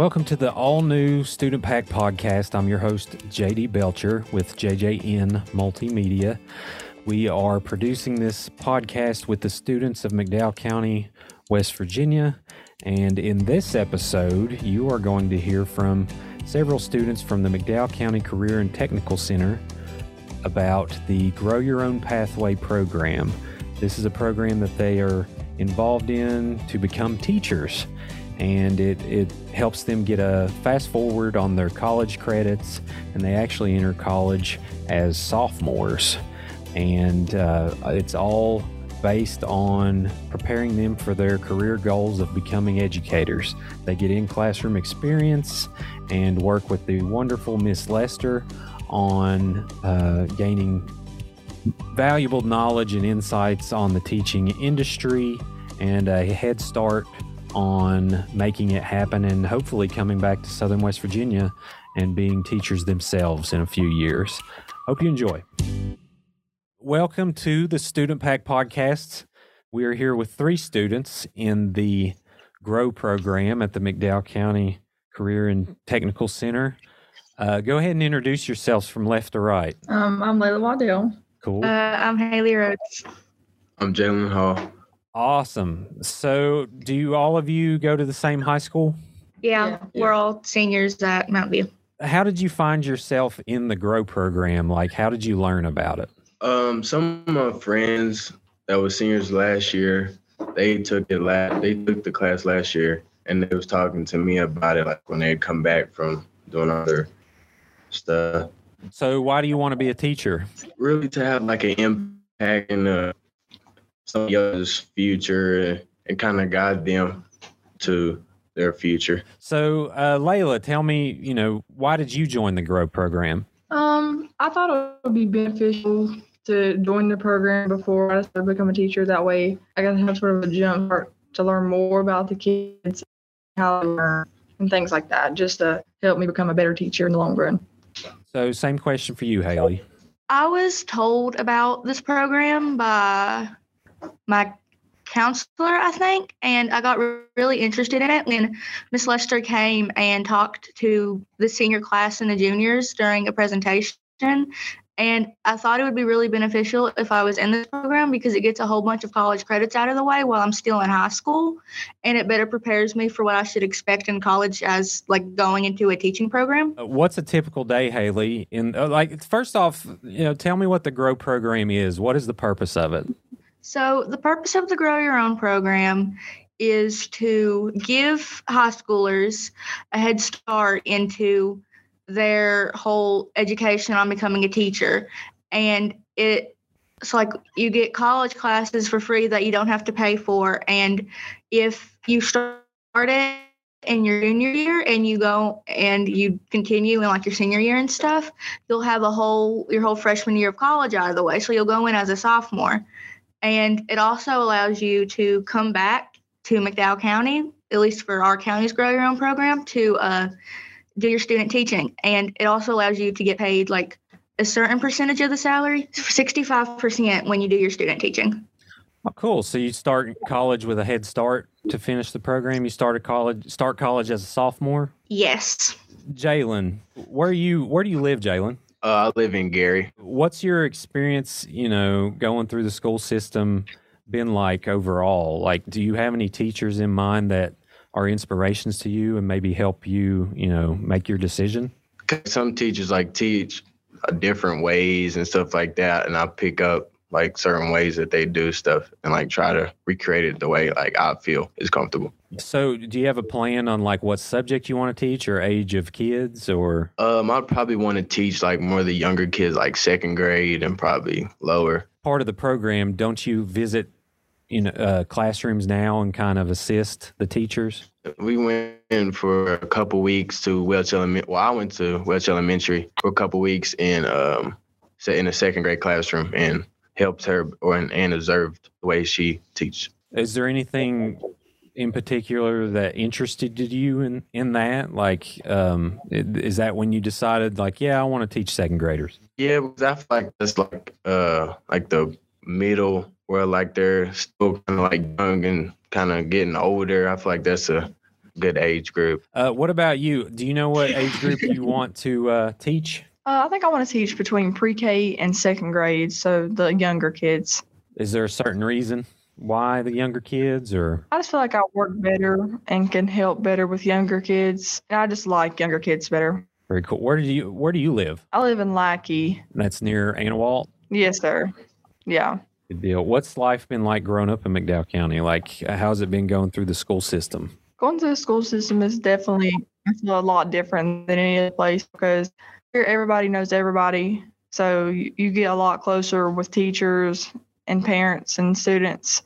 Welcome to the all new Student Pack podcast. I'm your host, JD Belcher with JJN Multimedia. We are producing this podcast with the students of McDowell County, West Virginia. And in this episode, you are going to hear from several students from the McDowell County Career and Technical Center about the Grow Your Own Pathway program. This is a program that they are involved in to become teachers and it, it helps them get a fast forward on their college credits and they actually enter college as sophomores. And uh, it's all based on preparing them for their career goals of becoming educators. They get in classroom experience and work with the wonderful miss lester on uh, gaining valuable knowledge and insights on the teaching industry and a head start on making it happen and hopefully coming back to Southern West Virginia and being teachers themselves in a few years. Hope you enjoy. Welcome to the Student Pack Podcast. We are here with three students in the GROW program at the McDowell County Career and Technical Center. Uh, go ahead and introduce yourselves from left to right. Um, I'm Layla Waddell. Cool. Uh, I'm Haley Rhodes. I'm Jalen Hall. Awesome. So, do you, all of you go to the same high school? Yeah, Yeah. we're all seniors at Mount View. How did you find yourself in the GROW program? Like, how did you learn about it? Um, some of my friends that were seniors last year, they took it last. They took the class last year, and they was talking to me about it, like when they come back from doing other stuff. So, why do you want to be a teacher? Really, to have like an impact in uh, somebody else's future and kind of guide them to their future. So, uh, Layla, tell me, you know, why did you join the GROW program? Um, I thought it would be beneficial to join the program before I started becoming a teacher. That way, I got to have sort of a jump start to learn more about the kids, how they learn, and things like that, just to help me become a better teacher in the long run. So, same question for you, Haley. I was told about this program by my counselor, I think, and I got re- really interested in it when Miss Lester came and talked to the senior class and the juniors during a presentation. And I thought it would be really beneficial if I was in this program because it gets a whole bunch of college credits out of the way while I'm still in high school. And it better prepares me for what I should expect in college as like going into a teaching program. Uh, What's a typical day, Haley? In uh, like, first off, you know, tell me what the GROW program is. What is the purpose of it? So, the purpose of the Grow Your Own program is to give high schoolers a head start into their whole education on becoming a teacher. And it it's like you get college classes for free that you don't have to pay for. And if you start it in your junior year and you go and you continue in like your senior year and stuff, you'll have a whole your whole freshman year of college out of the way. So you'll go in as a sophomore. And it also allows you to come back to McDowell County, at least for our county's Grow Your Own program, to uh, do your student teaching. And it also allows you to get paid like a certain percentage of the salary, 65% when you do your student teaching. Oh, cool. So you start college with a head start to finish the program. You started college, start college as a sophomore. Yes. Jalen, where you where do you live, Jalen? Uh, I live in Gary. What's your experience, you know, going through the school system been like overall? Like, do you have any teachers in mind that are inspirations to you and maybe help you, you know, make your decision? Some teachers like teach different ways and stuff like that, and I pick up like certain ways that they do stuff and like try to recreate it the way like I feel is comfortable. So, do you have a plan on like what subject you want to teach or age of kids or? Um, I'd probably want to teach like more of the younger kids, like second grade and probably lower. part of the program, don't you visit you know uh, classrooms now and kind of assist the teachers? We went in for a couple weeks to Welch Elementary. Well, I went to Welch Elementary for a couple weeks in um in a second grade classroom and helped her or and, and observed the way she teach. Is there anything in particular that interested you in in that? Like, um, is that when you decided, like, yeah, I want to teach second graders? Yeah, because I feel like that's like uh like the middle where like they're still kind of like young and kind of getting older. I feel like that's a good age group. Uh, what about you? Do you know what age group you want to uh, teach? Uh, I think I want to teach between pre-K and second grade, so the younger kids. Is there a certain reason why the younger kids, or I just feel like I work better and can help better with younger kids, and I just like younger kids better. very cool? Where do you Where do you live? I live in Leckie. That's near Anawalt. Yes, sir. Yeah. Good deal. What's life been like growing up in McDowell County? Like, how's it been going through the school system? Going to the school system is definitely a lot different than any other place because everybody knows everybody. So you, you get a lot closer with teachers and parents and students.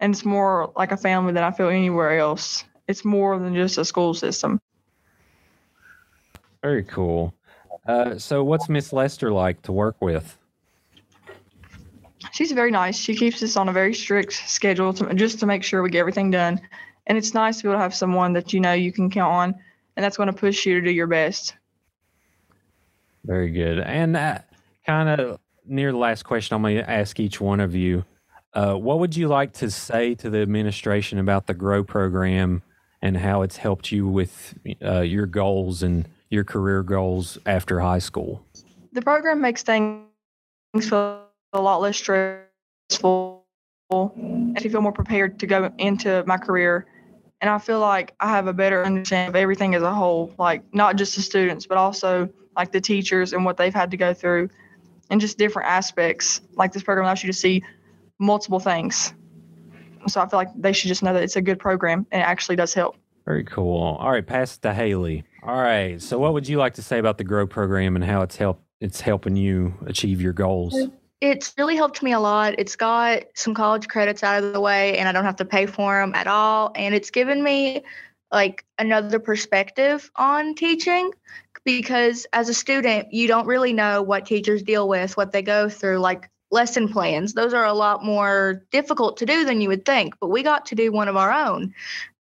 And it's more like a family than I feel anywhere else. It's more than just a school system. Very cool. Uh, so, what's Miss Lester like to work with? She's very nice. She keeps us on a very strict schedule to, just to make sure we get everything done. And it's nice to be able to have someone that you know you can count on and that's going to push you to do your best. Very good. And uh, kind of near the last question, I'm going to ask each one of you. Uh, what would you like to say to the administration about the GROW program and how it's helped you with uh, your goals and your career goals after high school? The program makes things feel a lot less stressful. Me feel more prepared to go into my career. And I feel like I have a better understanding of everything as a whole, like not just the students, but also like the teachers and what they've had to go through and just different aspects. Like this program allows you to see multiple things. So I feel like they should just know that it's a good program and it actually does help. Very cool. All right, pass it to Haley. All right. So, what would you like to say about the GROW program and how it's help it's helping you achieve your goals? It's really helped me a lot. It's got some college credits out of the way, and I don't have to pay for them at all. And it's given me like another perspective on teaching because as a student, you don't really know what teachers deal with, what they go through, like lesson plans. Those are a lot more difficult to do than you would think, but we got to do one of our own.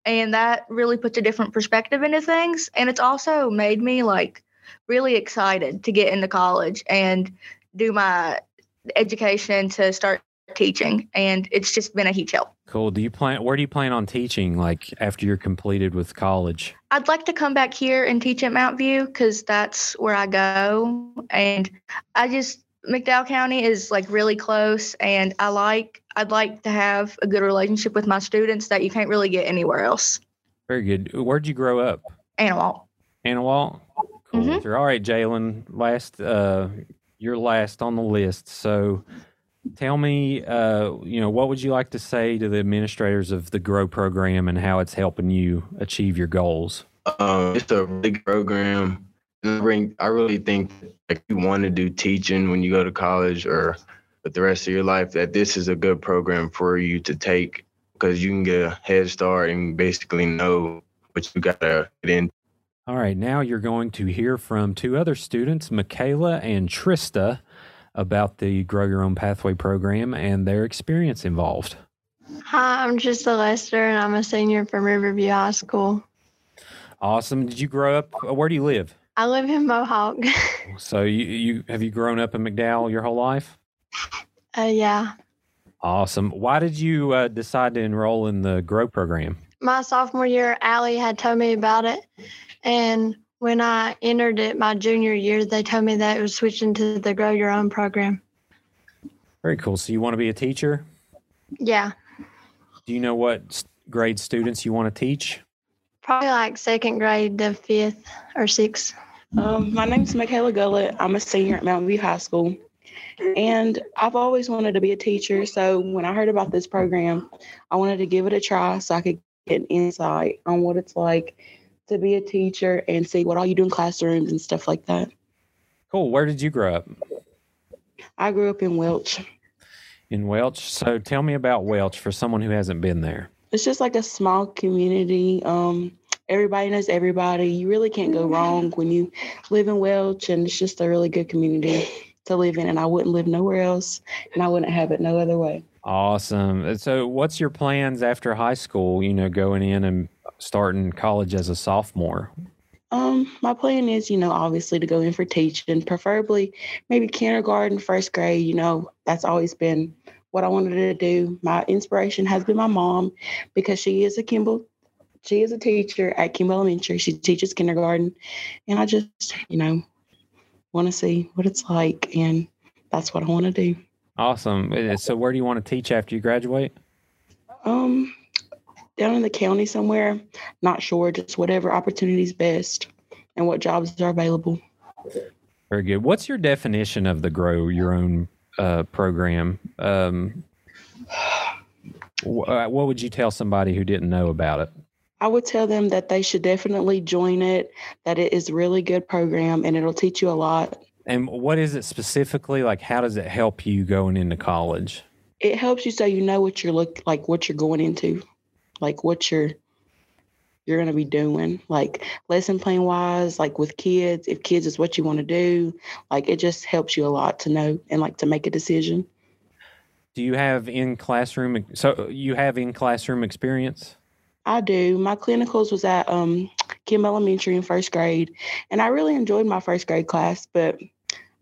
And that really puts a different perspective into things. And it's also made me like really excited to get into college and do my education to start teaching. And it's just been a huge help. Cool. Do you plan? Where do you plan on teaching? Like after you're completed with college? I'd like to come back here and teach at Mount View because that's where I go. And I just McDowell County is like really close, and I like I'd like to have a good relationship with my students that you can't really get anywhere else. Very good. Where'd you grow up? Anawalt. Anawalt. Cool. Mhm. All right, Jalen. Last, uh, you're last on the list. So, tell me, uh, you know, what would you like to say to the administrators of the Grow program and how it's helping you achieve your goals? Um, it's a big program. I really think like you want to do teaching when you go to college or with the rest of your life that this is a good program for you to take because you can get a head start and basically know what you gotta get in. All right, now you're going to hear from two other students, Michaela and Trista, about the Grow Your Own Pathway program and their experience involved. Hi, I'm Trista Lester, and I'm a senior from Riverview High School. Awesome. Did you grow up? uh, Where do you live? I live in Mohawk. So you, you have you grown up in McDowell your whole life? uh, yeah. Awesome. Why did you uh, decide to enroll in the Grow program? My sophomore year, Allie had told me about it. And when I entered it my junior year, they told me that it was switching to the Grow Your Own program. Very cool. So you want to be a teacher? Yeah. Do you know what grade students you want to teach? Probably like second grade to fifth or sixth. Um, my name's Michaela Gullett. I'm a senior at Mountain View High School. And I've always wanted to be a teacher. So when I heard about this program, I wanted to give it a try so I could get an insight on what it's like to be a teacher and see what all you do in classrooms and stuff like that. Cool. Where did you grow up? I grew up in Welch. In Welch. So tell me about Welch for someone who hasn't been there. It's just like a small community. Um, everybody knows everybody. You really can't go wrong when you live in Welch, and it's just a really good community to live in. And I wouldn't live nowhere else, and I wouldn't have it no other way. Awesome. So what's your plans after high school, you know, going in and starting college as a sophomore? Um, my plan is, you know, obviously to go in for teaching, preferably maybe kindergarten, first grade. You know, that's always been what I wanted to do. My inspiration has been my mom because she is a Kimball she is a teacher at Kimball Elementary. She teaches kindergarten. And I just, you know, want to see what it's like. And that's what I want to do. Awesome. So, where do you want to teach after you graduate? Um, down in the county somewhere, not sure, just whatever opportunity's best and what jobs are available. Very good. What's your definition of the Grow Your Own uh, program? Um, uh, what would you tell somebody who didn't know about it? I would tell them that they should definitely join it, that it is a really good program and it'll teach you a lot. And what is it specifically? Like, how does it help you going into college? It helps you so you know what you're look like what you're going into, like what you're you're gonna be doing, like lesson plan wise, like with kids, if kids is what you want to do, like it just helps you a lot to know and like to make a decision. Do you have in classroom? So you have in classroom experience? I do. My clinicals was at um, Kim Elementary in first grade, and I really enjoyed my first grade class. But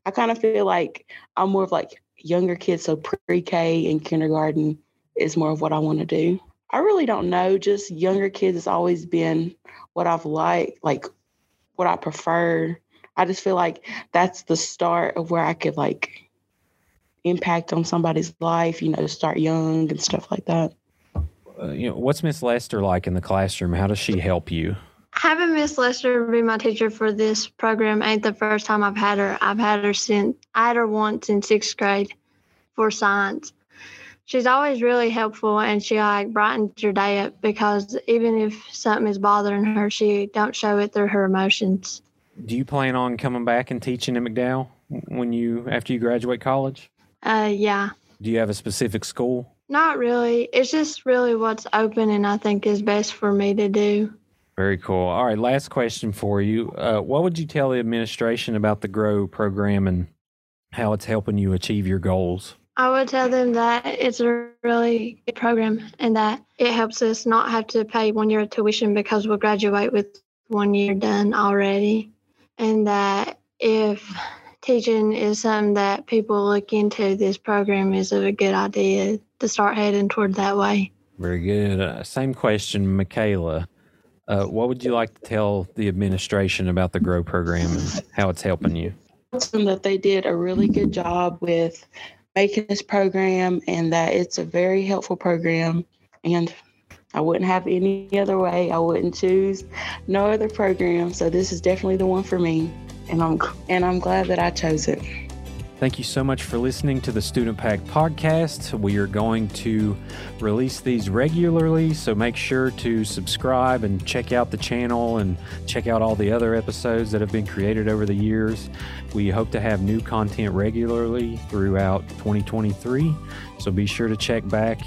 I kind of feel like I'm more of like younger kids, so pre-K and kindergarten is more of what I want to do. I really don't know. Just younger kids has always been what I've liked, like what I prefer. I just feel like that's the start of where I could like impact on somebody's life. You know, start young and stuff like that. Uh, you know, what's Miss Lester like in the classroom? How does she help you? Having Miss Lester be my teacher for this program ain't the first time I've had her. I've had her since I had her once in sixth grade for science. She's always really helpful and she like brightens your day up because even if something is bothering her, she don't show it through her emotions. Do you plan on coming back and teaching in McDowell when you after you graduate college? Uh, yeah, Do you have a specific school? not really. It's just really what's open and I think is best for me to do. Very cool. All right, last question for you. Uh, what would you tell the administration about the Grow program and how it's helping you achieve your goals? I would tell them that it's a really good program and that it helps us not have to pay one year of tuition because we'll graduate with one year done already. And that if teaching is something that people look into, this program is a good idea to start heading toward that way. Very good. Uh, same question, Michaela. Uh, what would you like to tell the administration about the Grow program and how it's helping you? that they did a really good job with making this program and that it's a very helpful program and I wouldn't have any other way. I wouldn't choose no other program. So this is definitely the one for me. And I'm and I'm glad that I chose it. Thank you so much for listening to the Student Pack podcast. We are going to release these regularly, so make sure to subscribe and check out the channel and check out all the other episodes that have been created over the years. We hope to have new content regularly throughout 2023, so be sure to check back.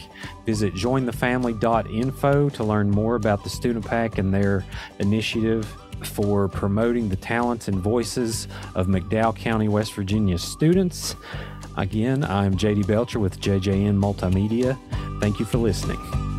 Visit jointhefamily.info to learn more about the Student Pack and their initiative for promoting the talents and voices of McDowell County, West Virginia students. Again, I'm JD Belcher with JJN Multimedia. Thank you for listening.